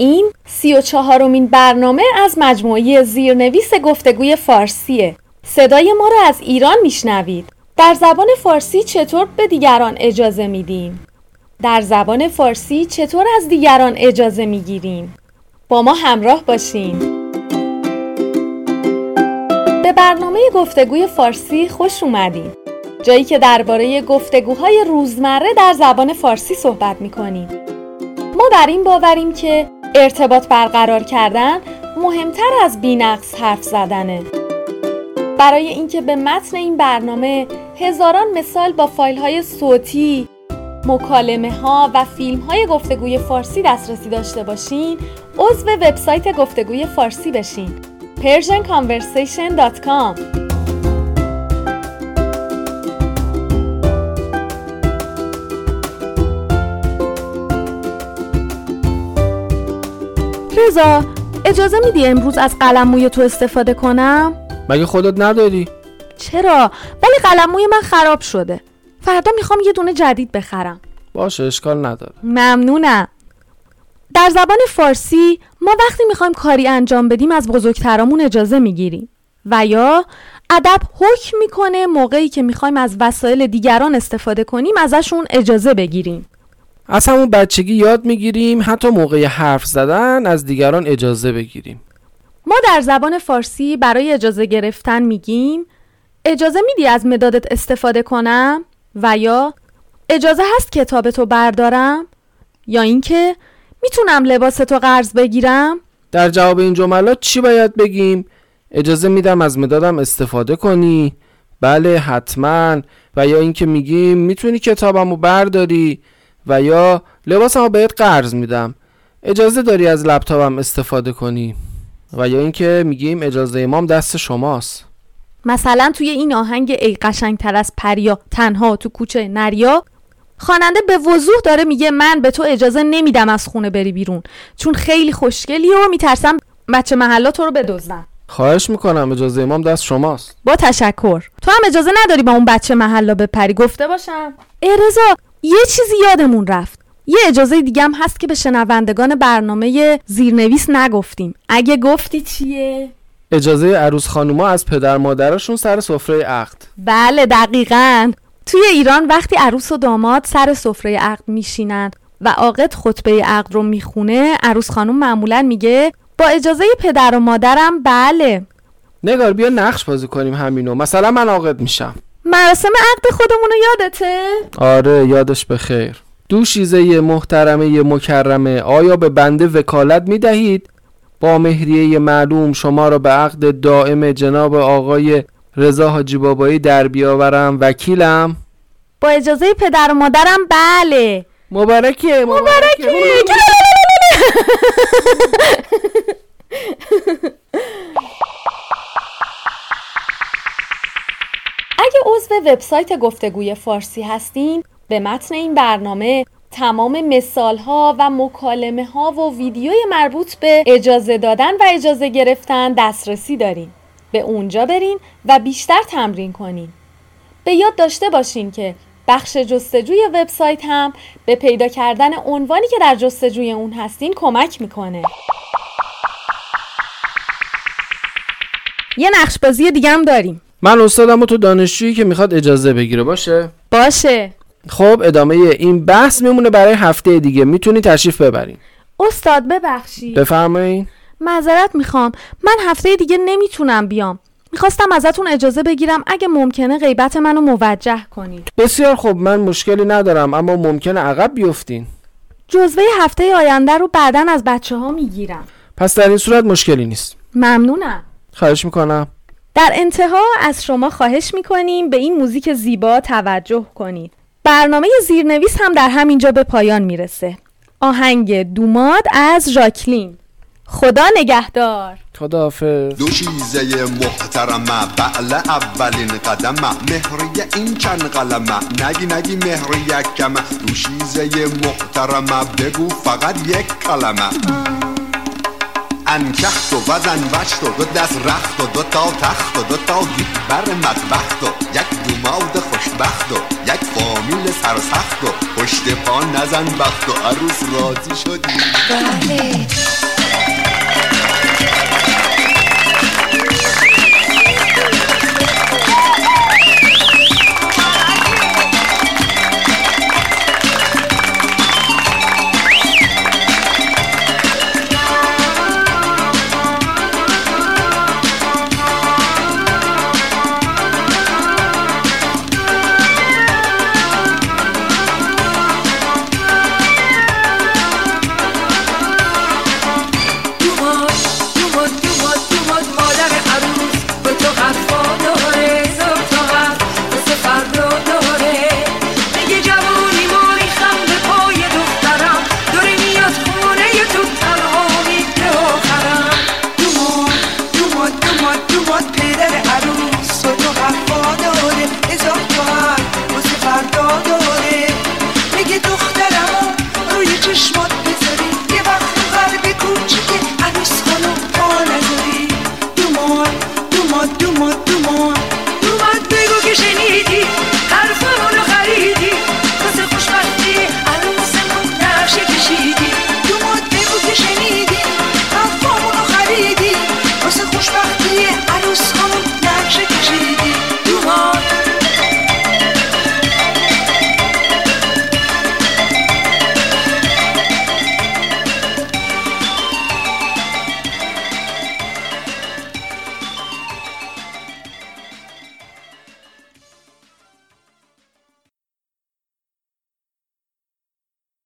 این سی و چهارمین برنامه از مجموعه زیرنویس گفتگوی فارسیه. صدای ما را از ایران میشنوید. در زبان فارسی چطور به دیگران اجازه میدیم؟ در زبان فارسی چطور از دیگران اجازه می‌گیریم؟ با ما همراه باشین. به برنامه گفتگوی فارسی خوش اومدین جایی که درباره گفتگوهای روزمره در زبان فارسی صحبت می‌کنیم. ما بر این باوریم که ارتباط برقرار کردن مهمتر از بینقص حرف زدنه. برای اینکه به متن این برنامه هزاران مثال با فایل های صوتی، مکالمه ها و فیلم های گفتگوی فارسی دسترسی داشته باشین عضو وبسایت گفتگوی فارسی بشین. persianconversation.com رضا اجازه میدی امروز از قلم موی تو استفاده کنم؟ مگه خودت نداری؟ چرا؟ ولی قلم موی من خراب شده فردا می‌خوام یه دونه جدید بخرم باشه اشکال نداره ممنونم در زبان فارسی ما وقتی می‌خوایم کاری انجام بدیم از بزرگترامون اجازه می‌گیریم و یا ادب حکم می‌کنه موقعی که می‌خوایم از وسایل دیگران استفاده کنیم ازشون اجازه بگیریم از همون بچگی یاد می‌گیریم حتی موقع حرف زدن از دیگران اجازه بگیریم. ما در زبان فارسی برای اجازه گرفتن میگیم اجازه میدی از مدادت استفاده کنم؟ و یا اجازه هست کتابتو بردارم؟ یا اینکه می‌تونم لباستو قرض بگیرم؟ در جواب این جملات چی باید بگیم؟ اجازه میدم از مدادم استفاده کنی؟ بله حتما. و یا اینکه میگیم می‌تونی کتابمو برداری؟ و یا لباسمو بهت قرض میدم. اجازه داری از لپتاپم استفاده کنی؟ و یا اینکه میگیم اجازه امام دست شماست. مثلا توی این آهنگ ای قشنگتر از پریا تنها تو کوچه نریا خواننده به وضوح داره میگه من به تو اجازه نمیدم از خونه بری بیرون. چون خیلی خوشگلی و میترسم بچه محلا تو رو بدزدن. خواهش می‌کنم اجازه امام دست شماست. با تشکر. تو هم اجازه نداری با اون بچه محلا بپری گفته باشم. ارزا یه چیزی یادمون رفت. یه اجازه دیگه هم هست که به شنوندگان برنامه زیرنویس نگفتیم. اگه گفتی چیه؟ اجازه عروس خانوما از پدر مادرشون سر سفره عقد. بله دقیقا. توی ایران وقتی عروس و داماد سر سفره عقد میشینن و عاقد خطبه عقد رو می‌خونه عروس خانوم معمولا میگه با اجازه پدر و مادرم بله. نگار بیا نقش بازی کنیم همینو. مثلا من عاقد میشم. مراسم عقد خودمونو یادته؟ آره یادش بخیر دوشیزه محترمه مکرمه آیا به بنده وکالت می دهید؟ با مهریه معلوم شما را به عقد دائم جناب آقای رضا حاجی بابایی در بیاورم وکیلم. با اجازه پدر و مادرم؟ بله. مبارکه. مبارکه. اگه عضو وبسایت گفتگوی فارسی هستین به متن این برنامه تمام مثال ها و مکالمه ها و ویدیوی مربوط به اجازه دادن و اجازه گرفتن دسترسی دارین. به اونجا برین و بیشتر تمرین کنین. به یاد داشته باشین که بخش جستجوی وبسایت هم به پیدا کردن عنوانی که در جستجوی اون هستین کمک می‌کنه. یه نقش بازی دیگه هم داریم. من استادم و تو دانشجویی که می‌خواد اجازه بگیره باشه؟ باشه. خب ادامه این بحث میمونه برای هفته دیگه. می‌تونی تشریف ببرین. استاد ببخشید. بفرمایین. معذرت می‌خوام. من هفته دیگه نمی‌تونم بیام. می‌خواستم ازتون اجازه بگیرم اگه ممکنه غیبت منو موجه کنید. بسیار خوب من مشکلی ندارم اما ممکنه عقب بیفتین. جزوه هفته آینده رو بعدا از بچه ها می‌گیرم. پس در این صورت مشکلی نیست. ممنونم. خواهش می‌کنم. در انتها از شما خواهش می‌کنیم به این موزیک زیبا توجه کنید. برنامه زیرنویس هم در همینجا به پایان می‌رسه. آهنگ دوماد از ژاکلین. خدا نگهدار. خداحافظ. دوشیزه محترمه بعل اولین قدمه مهری این چند قلمه نگی نگی مهری یکمه دوشیزه محترمه بگو فقط یک کلمه. انکخت و وزن وشت و دو دست رخت و دو تا تخت و دو تا بر مدبخت و یک دوماد خوشبخت و یک فامیل سرسخت و پشت پا نزن بخت و عروس راضی شدی. بله. with the morn.